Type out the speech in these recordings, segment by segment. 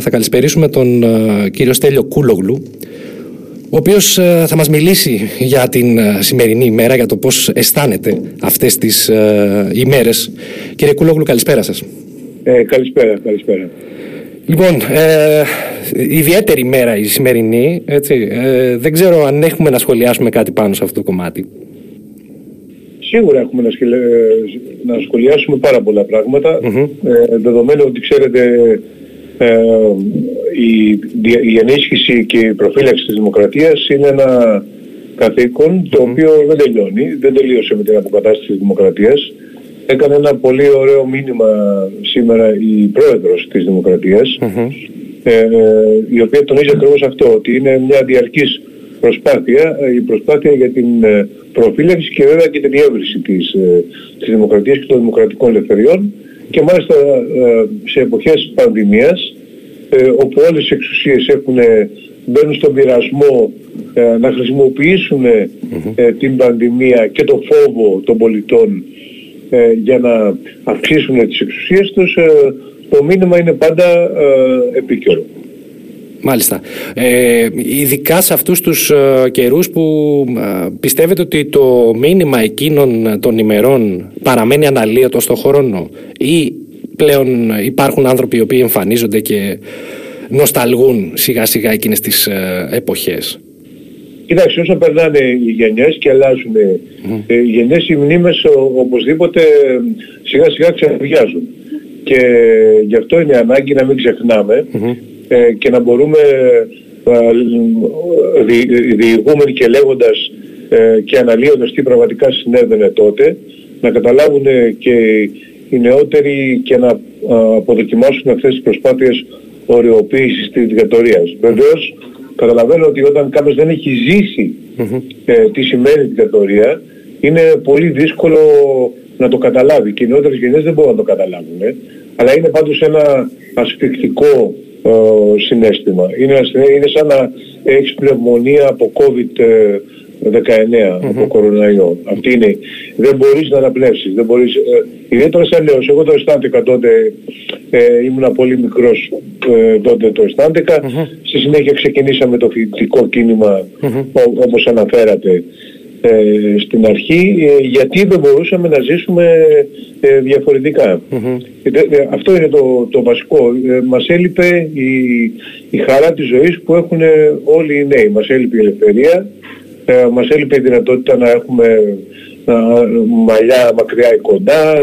Θα καλησπερίσουμε τον uh, κύριο Στέλιο Κούλογλου, ο οποίος uh, θα μας μιλήσει για την uh, σημερινή ημέρα, για το πώς αισθάνεται αυτές τις ημέρες. Κύριε Κούλογλου, καλησπέρα σας. Ε, καλησπέρα, καλησπέρα. Λοιπόν, ε, ιδιαίτερη ημέρα η σημερινή, έτσι. Ε, δεν ξέρω αν έχουμε να σχολιάσουμε κάτι πάνω σε αυτό το κομμάτι. Σίγουρα έχουμε να, να σχολιάσουμε πάρα πολλά ε, δεδομένου ότι ξέρετε ε, η, η ενίσχυση και η προφύλαξη της δημοκρατίας είναι ένα καθήκον το οποίο δεν τελειώνει, δεν τελείωσε με την αποκατάσταση της δημοκρατίας. Έκανε ένα πολύ ωραίο μήνυμα σήμερα η πρόεδρος της δημοκρατιας ε, η οποία τονίζει ακριβώς αυτό, ότι είναι μια διαρκής προσπάθεια, η προσπάθεια για την προφύλαξη και βέβαια και την διεύρυνση της, της δημοκρατίας και των δημοκρατικών ελευθεριών και μάλιστα ε, σε εποχές πανδημίας ε, όπου όλες οι εξουσίες έχουν, μπαίνουν στον πειρασμό ε, να χρησιμοποιήσουν την πανδημία και το φόβο των πολιτών για να αυξήσουν τις εξουσίες τους το μήνυμα είναι πάντα επίκαιρο. Μάλιστα. Ε, ειδικά σε αυτούς τους ε, καιρούς που ε, πιστεύετε ότι το μήνυμα εκείνων των ημερών παραμένει αναλύωτο στο χρόνο ή πλέον υπάρχουν άνθρωποι οι οποίοι εμφανίζονται και νοσταλγούν σιγά σιγά εκείνες τις ε, εποχές; Κοιτάξτε, όσο περνάνε οι γενιές και αλλάζουν mm. οι γενιές, οι μνήμες οπωσδήποτε σιγά σιγά ξαφνιάζουν. Και γι' αυτό είναι ανάγκη να μην ξεχνάμε ε, και να μπορούμε ε, διηγούμενοι και λέγοντας ε, και αναλύοντας τι πραγματικά συνέβαινε τότε να καταλάβουν και οι νεότεροι και να αποδοκιμάσουν αυτές τις προσπάθειες οριοποίησης της δικτατορίας. Βεβαίως καταλαβαίνω ότι όταν κάποιος δεν έχει ζήσει τι σημαίνει δικτατορία είναι πολύ δύσκολο να το καταλάβει και οι νεότερες γενιές δεν μπορούν να το καταλάβουν. Αλλά είναι πάντως ένα ασφικτικό ε, συνέστημα. Είναι, είναι σαν να έχεις πνευμονία από COVID-19, από κοροναϊό. Αυτή είναι. Δεν μπορείς να αναπνεύσεις. Δεν μπορείς, ε, ιδιαίτερα σαν νέος. Εγώ το αισθάνθηκα τότε, ε, ήμουν πολύ μικρός ε, τότε το αισθάνθηκα. Στη συνέχεια ξεκινήσαμε το φοιτητικό κίνημα, όπως αναφέρατε ε, στην αρχή ε, γιατί δεν μπορούσαμε να ζήσουμε ε, διαφορετικα Αυτό είναι το, το βασικό. Μας έλειπε η, η χαρά της ζωής που έχουν όλοι οι νέοι. Μας έλειπε η ελευθερία, μας έλειπε η δυνατότητα να έχουμε μαλλιά μακριά ή κοντά,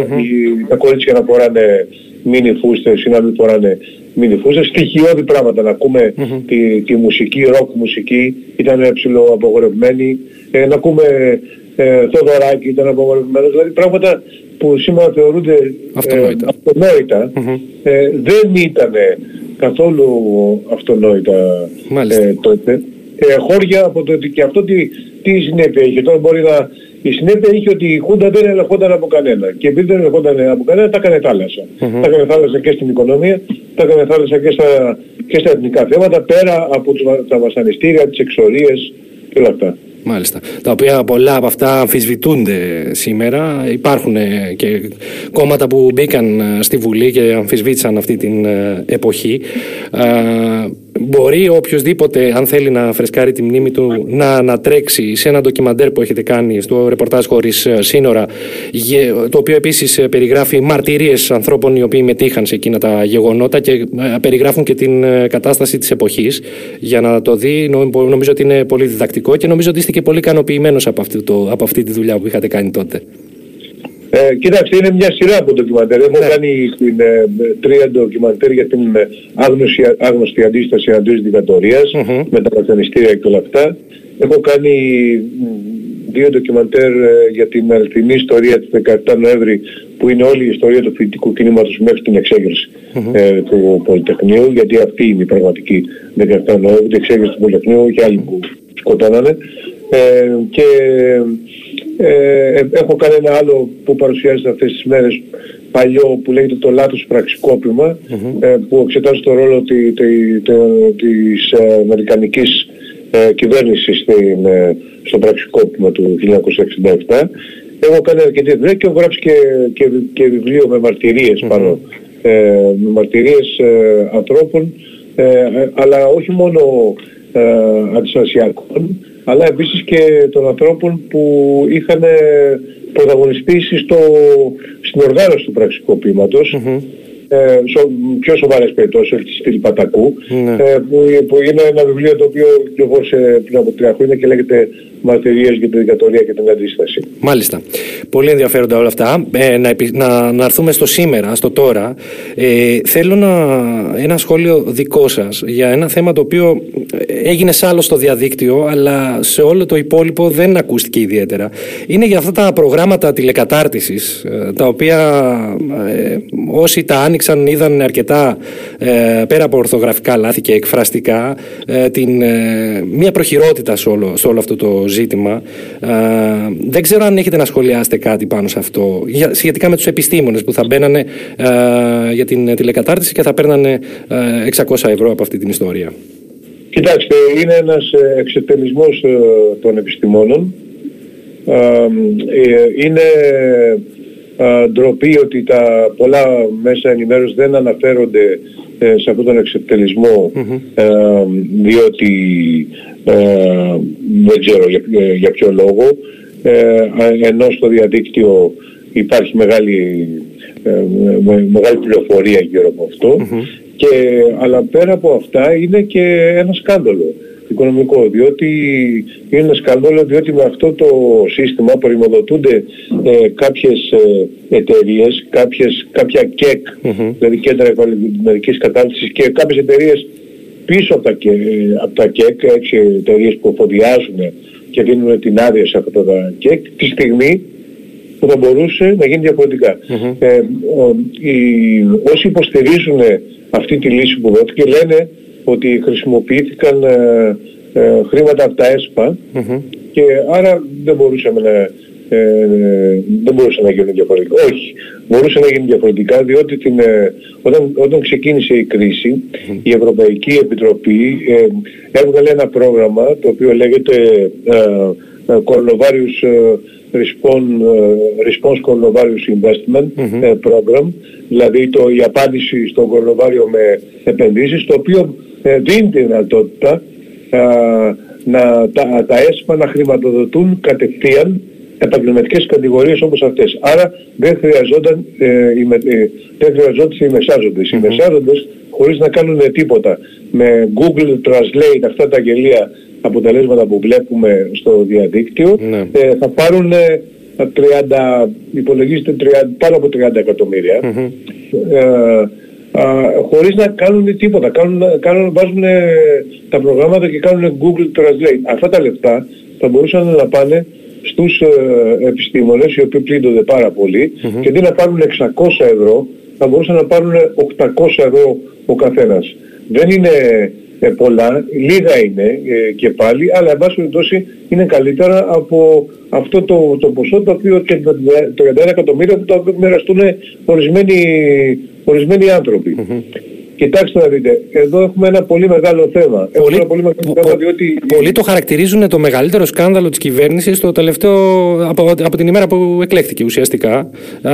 τα κορίτσια να φοράνε μίνι φούστες ή να μην φοράνε μίνι φούστες, στοιχειώδη πράγματα να ακουμε τη, τη μουσική, ροκ μουσική, ήταν ψηλό απογορευμένη, ε, να ακούμε ε, Θοδωράκη, ήταν απογορευμένος, δηλαδή πράγματα που σήμερα θεωρούνται αυτονόητα, ε, ε, δεν ήταν καθόλου αυτονόητα ε, τότε. Ε, χώρια από το ότι και αυτό τι, τι συνέπεια είχε. Τώρα μπορεί να η συνέπεια είχε ότι η Χούντα δεν ελεγχόταν από κανένα. Και επειδή δεν ελεγχόταν από κανένα, τα έκανε θάλασσα. Mm-hmm. Τα έκανε θάλασσα και στην οικονομία, τα έκανε θάλασσα και στα, και στα εθνικά θέματα, πέρα από τα βασανιστήρια, τις εξορίες και όλα αυτά. Μάλιστα. Τα οποία πολλά από αυτά αμφισβητούνται σήμερα. Υπάρχουν ε, και κόμματα που μπήκαν ε, στη Βουλή και αμφισβήτησαν αυτή την ε, εποχή. Μπορεί οποιοδήποτε, αν θέλει να φρεσκάρει τη μνήμη του, να ανατρέξει σε ένα ντοκιμαντέρ που έχετε κάνει στο ρεπορτάζ χωρίς σύνορα, το οποίο επίσης περιγράφει μαρτυρίες ανθρώπων οι οποίοι μετήχαν σε εκείνα τα γεγονότα και περιγράφουν και την κατάσταση της εποχής. Για να το δει, νομίζω ότι είναι πολύ διδακτικό και νομίζω ότι είστε και πολύ ικανοποιημένος από, από αυτή τη δουλειά που είχατε κάνει τότε. Ε, κοίταξε, είναι μια σειρά από ντοκιμαντέρ. Έχω ναι. κάνει την, ε, τρία ντοκιμαντέρ για την ε, άγνωστη, άγνωστη αντίσταση αντίον δικτατορίας mm-hmm. με τα βασανιστήρια και όλα αυτά. Έχω κάνει δύο ντοκιμαντέρ ε, για την αληθινή ιστορία του 17 Νοέμβρη που είναι όλη η ιστορία του φοιτητικού κινήματος μέχρι την εξέγερση mm-hmm. ε, του Πολυτεχνείου γιατί αυτή είναι η πραγματική 17 Νοέμβρη, η εξέγερση του Πολυτεχνείου και άλλοι που σκοτώνανε. Ε, και ε, ε, έχω κάνει ένα άλλο που παρουσιάζεται αυτές τις μέρες παλιό που λέγεται το λάθος ε, που εξετάζει το ρόλο τη, τη, τη, της ε, αμερικανικής ε, κυβέρνησης στην, ε, στο πραξικόπημα του 1967. Έχω κάνει αρκετή δουλειά και έχω γράψει και, και, και βιβλίο με μαρτυρίες πάνω. με μαρτυρίες ανθρώπων αλλά όχι μόνο αντιστασιακών, αλλά επίσης και των ανθρώπων που είχαν πρωταγωνιστήσει στο, στην οργάνωση του πραξικοπήματος ε, πιο σοβαρές περιπτώσεις της στήλη Πατακού ναι. ε, που, που, είναι ένα βιβλίο το οποίο κυκλοφόρησε πριν από τρία χρόνια και λέγεται Μαρτυρίες για την δικατορία και την αντίσταση. Μάλιστα. Πολύ ενδιαφέροντα όλα αυτά. Ε, να, να, να έρθουμε στο σήμερα, στο τώρα. Ε, θέλω να, ένα σχόλιο δικό σας για ένα θέμα το οποίο έγινε σ' άλλο στο διαδίκτυο αλλά σε όλο το υπόλοιπο δεν ακούστηκε ιδιαίτερα. Είναι για αυτά τα προγράμματα τηλεκατάρτισης ε, τα οποία ε, όσοι τα άνοιξαν είδαν αρκετά ε, πέρα από ορθογραφικά λάθη και εκφραστικά ε, την, ε, μια προχειρότητα σε όλο, σε όλο αυτό το ζήτημα. δεν ξέρω αν έχετε να σχολιάσετε κάτι πάνω σε αυτό σχετικά με τους επιστήμονες που θα μπαίνανε για την τηλεκατάρτιση και θα παίρνανε 600 ευρώ από αυτή την ιστορία. Κοιτάξτε, είναι ένας εξετελισμός των επιστημόνων. Είναι ντροπή ότι τα πολλά μέσα ενημέρωσης δεν αναφέρονται ε, σε αυτόν τον εξεπτελισμό ε, διότι ε, δεν ξέρω για, ποιο λόγο. Ενώ στο διαδίκτυο υπάρχει μεγάλη, μεγάλη πληροφορία γύρω από και, αλλά πέρα από αυτά είναι και ένα σκάνδαλο οικονομικό, διότι είναι ένα σκανδόλο, διότι με αυτό το σύστημα πρημοδοτούνται ε, κάποιες ε, εταιρείες, κάποιες, κάποια ΚΕΚ, mm-hmm. δηλαδή κέντρα επαγγελματικής κατάρτισης και κάποιες εταιρείες πίσω από τα, από τα ΚΕΚ, έξι εταιρείες που φοδιάζουν και δίνουν την άδεια σε αυτά τα ΚΕΚ, τη στιγμή που θα μπορούσε να γίνει διαφορετικά. Mm-hmm. Ε, ο, οι, όσοι υποστηρίζουν αυτή τη λύση που δόθηκε λένε ότι χρησιμοποιήθηκαν ε, ε, χρήματα από τα ΕΣΠΑ και άρα δεν μπορούσαμε να, ε, δεν μπορούσε να γίνει διαφορετικά. Όχι, μπορούσε να γίνει διαφορετικά διότι την, ε, όταν, όταν ξεκίνησε η κριση η Ευρωπαϊκή Επιτροπή ε, έβγαλε ένα πρόγραμμα το οποίο λέγεται ε, Coronavirus Response Coronavirus Investment Program, δηλαδή το, η απάντηση στον κορονοβάριο με επενδύσεις, το οποίο ε, δίνει τη δυνατότητα ε, να, τα, τα ΕΣΠΑ να χρηματοδοτούν κατευθείαν επαγγελματικές κατηγορίες όπως αυτές. Άρα δεν χρειαζόταν, ε, οι, ε, δεν χρειαζόταν οι μεσάζοντες. Οι μεσάζοντες χωρίς να κάνουν τίποτα με Google Translate αυτά τα γελία αποτελέσματα που βλέπουμε στο διαδίκτυο ναι. ε, θα πάρουν 30, υπολογίζεται 30, πάνω από 30 εκατομμύρια χωρίς να κάνουν τίποτα. Κάνουν, κάνουν, βάζουν τα προγράμματα και κάνουν Google Translate. Αυτά τα λεφτά θα μπορούσαν να πάνε στους ε, επιστήμονες οι οποίοι πλήττονται πάρα και αντί να πάρουν 600 ευρώ θα μπορούσαν να πάρουν 800 ευρώ ο καθένας. Δεν είναι ε, πολλά, λίγα είναι ε, και πάλι, αλλά εν πάση περιπτώσει είναι καλύτερα από αυτό το, το ποσό το οποίο και το 31 εκατομμύρια που το μοιραστούν ορισμένοι, ορισμένοι Κοιτάξτε να δείτε, εδώ έχουμε ένα πολύ μεγάλο θέμα. Πολύ, ένα πολύ μεγάλο θέμα διότι... Πολλοί το χαρακτηρίζουν το μεγαλύτερο σκάνδαλο της κυβέρνησης το τελευταίο, από, από την ημέρα που εκλέχθηκε ουσιαστικά. Α,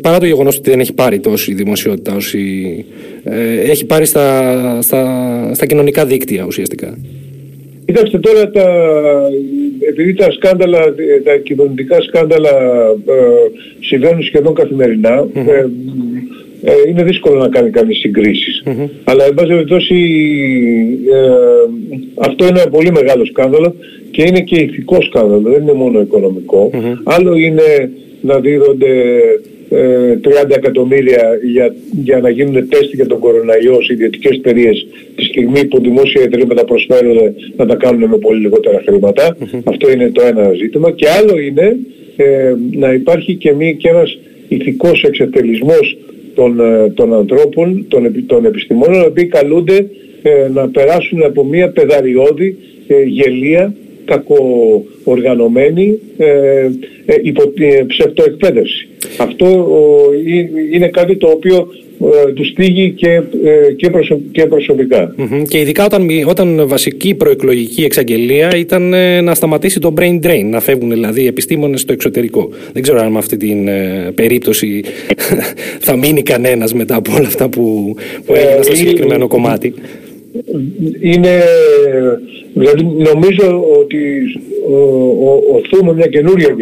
παρά το γεγονός ότι δεν έχει πάρει τόση δημοσιότητα όσοι ε, έχει πάρει στα, στα, στα κοινωνικά δίκτυα ουσιαστικά. Κοιτάξτε τώρα τα, επειδή τα σκάνδαλα, τα κυβερνητικά σκάνδαλα ε, συμβαίνουν σχεδόν ε, ε, είναι δύσκολο να κάνει κανείς Αλλά εν πάση περιπτώσει ε, αυτό είναι ένα πολύ μεγάλο σκάνδαλο και είναι και ηθικό σκάνδαλο, δεν είναι μόνο Άλλο είναι να δίδονται 30 ε, εκατομμύρια για, για να γίνουν τεστ για τον κοροναϊός σε ιδιωτικές εταιρείες τη στιγμή που δημόσια ιδρύματα προσφέρουν να τα κάνουν με πολύ λιγότερα Αυτό είναι το ένα ζήτημα. Και άλλο είναι ε, να υπάρχει και, μη, και ένας ηθικός εξευτελισμός των, ε, των ανθρώπων, των, των επιστημόνων, οι οποίοι καλούνται ε, να περάσουν από μια πεδαριώδη ε, γελία, κακοοργανωμένη ε, ε, υπο, ψευτοεκπαίδευση. Αυτό είναι κάτι το οποίο ε, τους στήγει και, ε, και, και προσωπικα Και ειδικά όταν, όταν βασική προεκλογική εξαγγελία ήταν ε, να σταματήσει το brain drain, να φεύγουν δηλαδή οι επιστήμονες στο εξωτερικό. Δεν ξέρω αν με αυτή την περίπτωση θα μείνει κανένας μετά από όλα αυτά που, που έγιναν στο συγκεκριμένο κομμάτι. είναι, δηλαδή νομίζω ότι οθούμε μια καινούρια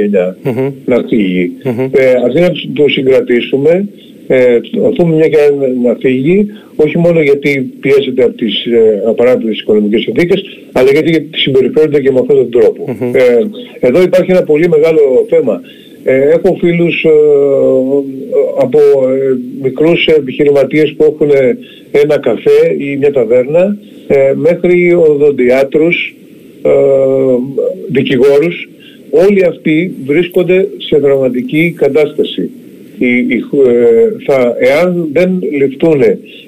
να φύγει. Ε, αντί να το συγκρατήσουμε, ε, οθούμε μια και να φύγει, όχι μόνο γιατί πιέζεται από τις ε, απαράδεκτες οικονομικές συνθήκες, αλλά γιατί συμπεριφέρονται και με αυτόν τον τρόπο. Ε, εδώ υπάρχει ένα πολύ μεγάλο θέμα. Ε, έχω φίλους ε, από ε, μικρούς επιχειρηματίες που έχουν ένα καφέ ή μια ταβέρνα μέχρι οδοντιάτρους, δικηγόρους. Όλοι αυτοί βρίσκονται σε δραματική κατάσταση. Θα, εάν δεν ληφθούν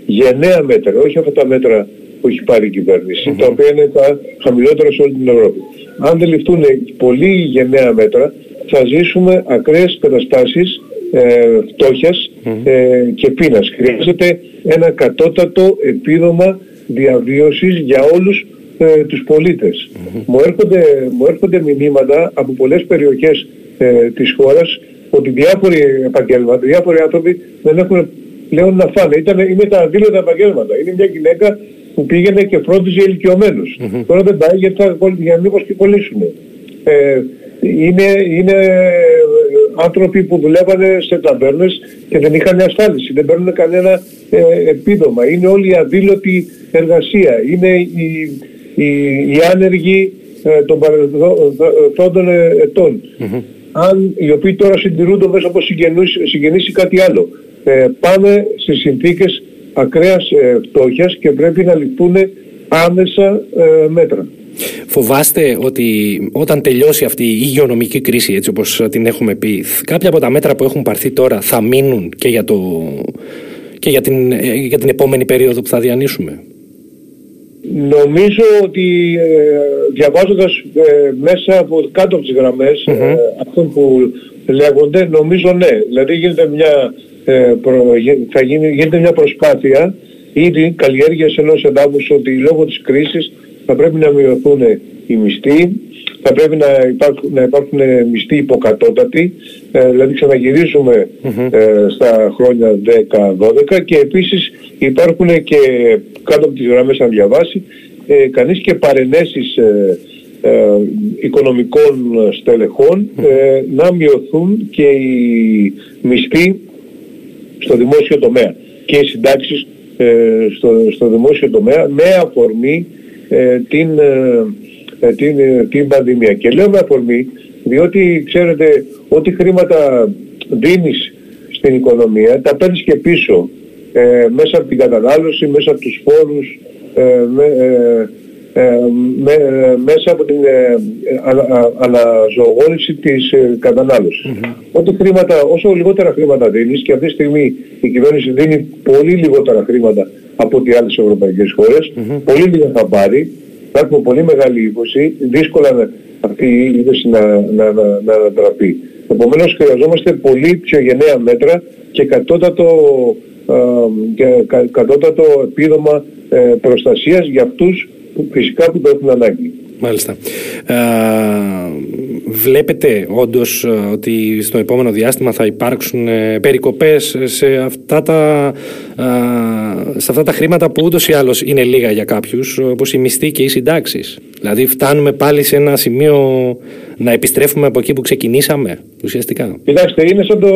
γενναία μέτρα, όχι αυτά τα μέτρα που έχει πάρει η κυβέρνηση, τα οποία είναι τα χαμηλότερα σε όλη την Ευρώπη. Αν δεν ληφθούν πολύ γενναία μέτρα, θα ζήσουμε ακραίες καταστάσεις ε, φτώχειας ε, και πείνας. Χρειάζεται ένα κατώτατο επίδομα διαβίωσης για όλους ε, τους πολίτες. Μου, έρχονται, μου έρχονται μηνύματα από πολλές περιοχές ε, της χώρας ότι διάφοροι επαγγέλματα, διάφοροι άνθρωποι δεν έχουν πλέον να φάνε. Ήταν, είναι τα αδίλωτα επαγγέλματα. Είναι μια γυναίκα που πήγαινε και φρόντιζε ηλικιωμένους. Τώρα δεν πάει γιατί θα, για μήπως και κολλήσουν. Ε, είναι, είναι άνθρωποι που δουλεύανε σε ταβέρνες και δεν είχαν ασφάλιση, δεν παίρνουν κανένα ε, επίδομα. Είναι όλη η αδήλωτη εργασία, είναι οι, οι, οι άνεργοι ε, των παρελθόντων ετών. Αν οι οποίοι τώρα συντηρούνται μέσα από συγγενείς ή κάτι άλλο. Ε, πάμε σε συνθήκες ακραίας ε, φτώχειας και πρέπει να ληφθούν άμεσα ε, μέτρα. Φοβάστε ότι όταν τελειώσει αυτή η υγειονομική κρίση, έτσι όπως την έχουμε πει, κάποια από τα μέτρα που έχουν πάρθει τώρα θα μείνουν και για, το, και για, την, για την επόμενη περίοδο που θα διανύσουμε; Νομίζω ότι ε, διαβάζοντας ε, μέσα από κάτω από τις γραμμές ε, αυτών που λέγονται, νομίζω ναι. Δηλαδή γίνεται μια, ε, θα γίνει, γίνεται μια προσπάθεια ήδη καλλιέργειας ενός εδάφους ότι λόγω της κρίσης θα πρέπει να μειωθούν οι μισθοί, θα πρέπει να υπάρχουν, να υπάρχουν μισθοί υποκατώτατοι, ε, δηλαδή ξαναγυρίζουμε ε, στα χρόνια 10-12 και επίσης υπάρχουν και κάτω από τις γραμμές αν διαβάσει ε, κανείς και παρενέσεις ε, ε, οικονομικών στελεχών να μειωθούν και οι μισθοί στο δημόσιο τομέα και οι συντάξεις στο, στο δημόσιο τομέα με αφορμή ε, την, ε, ε, την, την πανδημία. Και λέω με αφορμή διότι ξέρετε ό,τι χρήματα δίνεις στην οικονομία τα παίρνεις και πίσω μέσα από την κατανάλωση, μέσα από τους φόρους, με, μέσα από την αναζωογόνηση της κατανάλωσης. Ό,τι χρήματα, όσο λιγότερα χρήματα δίνεις και αυτή τη στιγμή η κυβέρνηση δίνει πολύ λιγότερα χρήματα από ό,τι άλλες ευρωπαϊκές χώρες. Mm-hmm. Πολύ λίγα θα πάρει. Θα έχουμε πολύ μεγάλη ύφωση. Δύσκολα αυτή η ύφωση να, να, να, να ανατραπεί. Επομένως χρειαζόμαστε πολύ πιο γενναία μέτρα και κατώτατο, και κατώτατο επίδομα ε, προστασίας για αυτούς που φυσικά που το έχουν ανάγκη. Μάλιστα. Ε, βλέπετε όντως ε, ότι στο επόμενο διάστημα θα υπάρξουν ε, περικοπές σε αυτά τα, ε, σε αυτά τα χρήματα που ούτως ή άλλως είναι λίγα για κάποιους, όπως οι μισθοί και οι συντάξεις. Δηλαδή φτάνουμε πάλι σε ένα σημείο να επιστρέφουμε από εκεί που ξεκινήσαμε ουσιαστικά. Κοιτάξτε, είναι σαν το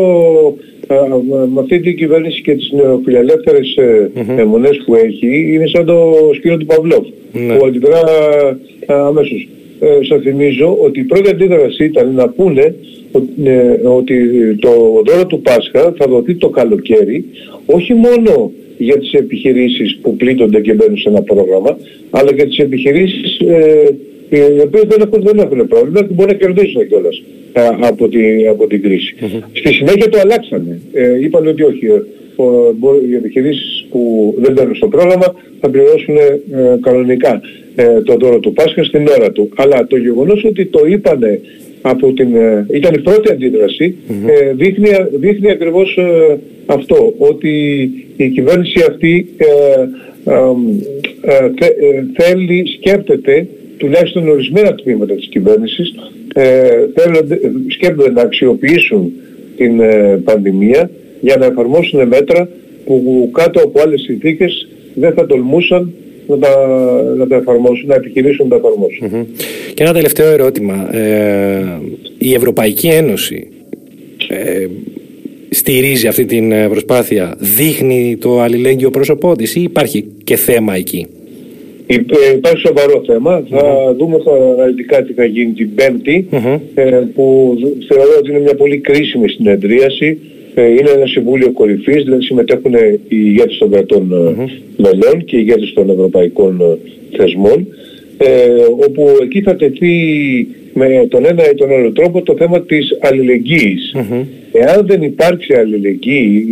με αυτή την κυβέρνηση και τις νεοφιλελεύθερες mm-hmm. αιμονές που έχει, είναι σαν το σκύλο του Παυλόφ, ναι. που αντιδρά αμέσως. Ε, σας θυμίζω ότι η πρώτη αντίδραση ήταν να πούνε ε, ότι το δώρο του Πάσχα θα δοθεί το καλοκαίρι, όχι μόνο για τις επιχειρήσεις που πλήττονται και μπαίνουν σε ένα πρόγραμμα, αλλά για τις επιχειρήσεις ε, οι οποίες δεν έχουν, δεν έχουν πρόβλημα και μπορεί να κερδίσουν κιόλας ε, από, τη, από την κριση Στη συνέχεια το αλλάξανε. Ε, είπαν ότι όχι, ε, οι επιχειρήσεις που δεν μπαίνουν στο πρόγραμμα θα πληρώσουν ε, κανονικά ε, το δώρο του Πάσχα στην ώρα του. Αλλά το γεγονός ότι το είπανε από την, ε, ήταν η πρώτη ε, δείχνει, δείχνει ακριβώς ε, αυτό, ότι η κυβέρνηση αυτή θέλει, σκέπτεται τουλάχιστον ορισμένα τμήματα της κυβέρνησης σκέπτονται να αξιοποιήσουν την πανδημία για να εφαρμόσουν μέτρα που κάτω από άλλες συνθήκες δεν θα τολμούσαν να τα, να τα εφαρμόσουν, να επιχειρήσουν να τα εφαρμοσουν Και ένα τελευταίο ερώτημα. Ε, η Ευρωπαϊκή Ένωση ε, στηρίζει αυτή την ε, προσπάθεια, δείχνει το αλληλέγγυο πρόσωπό της ή υπάρχει και θέμα εκεί; Υπάρχει σοβαρό θέμα. Θα δούμε τώρα αναλυτικά τι θα γίνει την Πέμπτη, που θεωρώ ότι είναι μια πολύ κρίσιμη συνεδρίαση ε, είναι ένα συμβούλιο κορυφής, δηλαδή συμμετέχουν οι ηγέτες των κρατων μελών και οι ηγέτες των ευρωπαϊκών ε, θεσμών, ε, όπου εκεί θα τεθεί με τον ένα ή τον άλλο τρόπο το θέμα της αλληλεγγυης Εάν δεν υπάρξει αλληλεγγύη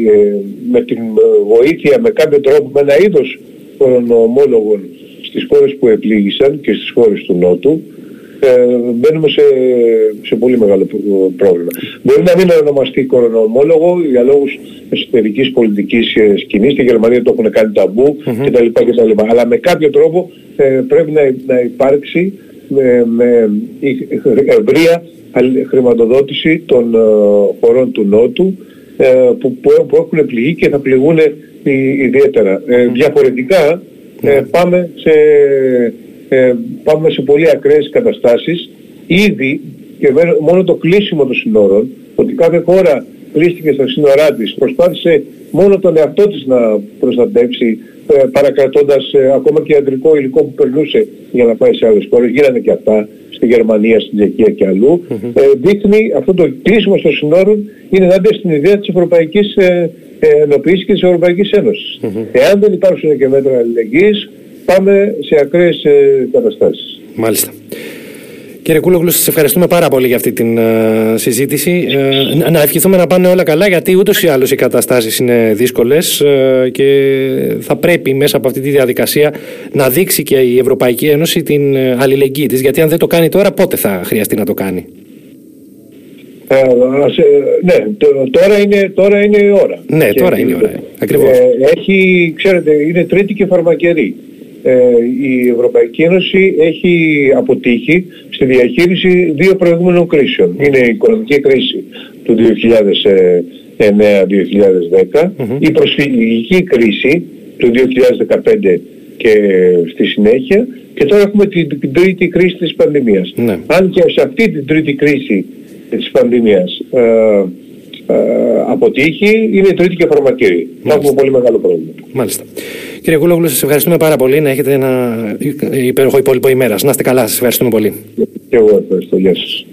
με την βοήθεια, με κάποιο τρόπο, με ένα είδος κορονοομόλογων στις χώρες που επλήγησαν και στις χώρες του Νότου, ε, μπαίνουμε σε, σε πολύ μεγάλο πρόβλημα. Μπορεί να μην ονομαστεί κορονοομόλογο για λόγους εσωτερικής πολιτικής ε, σκηνής. Στη Γερμανία το έχουν κάνει ταμπού mm-hmm. κτλ, κτλ. Αλλά με κάποιο τρόπο ε, πρέπει να, να υπάρξει με, με ευρεία χρηματοδότηση των ε, χωρών του Νότου ε, που, που, που, έχουν πληγεί και θα πληγούν ιδιαίτερα. Ε, διαφορετικά ε, πάμε σε ε, πάμε σε πολύ ακραίες καταστάσεις. Ήδη και μόνο το κλείσιμο των συνόρων, ότι κάθε χώρα κλείστηκε στα σύνορά της, προσπάθησε μόνο τον εαυτό της να προστατεύσει, ε, παρακρατώντας ε, ακόμα και ιατρικό υλικό που περνούσε για να πάει σε άλλες χώρες, γίνανε και αυτά στη Γερμανία, στην Τσεχία και αλλού, ε, δείχνει αυτό το κλείσιμο των συνόρων είναι ενάντια στην ιδέα της Ευρωπαϊκής ε, Ενοποίησης και της Ευρωπαϊκής Εάν δεν υπάρξουν και μέτρα αλληλεγγύης, πάμε σε ακραίες ε, καταστάσεις. Μάλιστα. Κύριε Κούλογλου, σας ευχαριστούμε πάρα πολύ για αυτή την uh, συζήτηση. Uh, να ευχηθούμε να πάνε όλα καλά, γιατί ούτως ή άλλως οι καταστάσεις είναι δύσκολες uh, και θα πρέπει μέσα από αυτή τη διαδικασία να δείξει και η Ευρωπαϊκή Ένωση την αλληλεγγύη της, γιατί αν δεν το κάνει τώρα, πότε θα χρειαστεί να το κάνει; Ε, ναι, τώρα είναι, τώρα είναι η ώρα. Ναι, τώρα είναι η ώρα. Ακριβώς. έχει, ξέρετε, είναι τρίτη και φαρμακερή ε, η Ευρωπαϊκή Ένωση έχει αποτύχει στη διαχείριση δύο προηγούμενων κρίσεων. Είναι η οικονομική κρίση του 2009-2010, η προσφυγική κρίση του 2015 και στη συνέχεια και τώρα έχουμε την, τρίτη κρίση της πανδημίας. Ναι. Αν και σε αυτή την τρίτη κρίση της πανδημίας ε, ε, αποτύχει, είναι η τρίτη και φαρμακήρη. Θα έχουμε πολύ μεγάλο πρόβλημα. Μάλιστα. Κύριε Κούλογλου, σας ευχαριστούμε πάρα πολύ. Να έχετε ένα υπέροχο υπόλοιπο ημέρας. Να είστε καλά, σας ευχαριστούμε πολύ. Και εγώ ευχαριστώ. Γεια σας.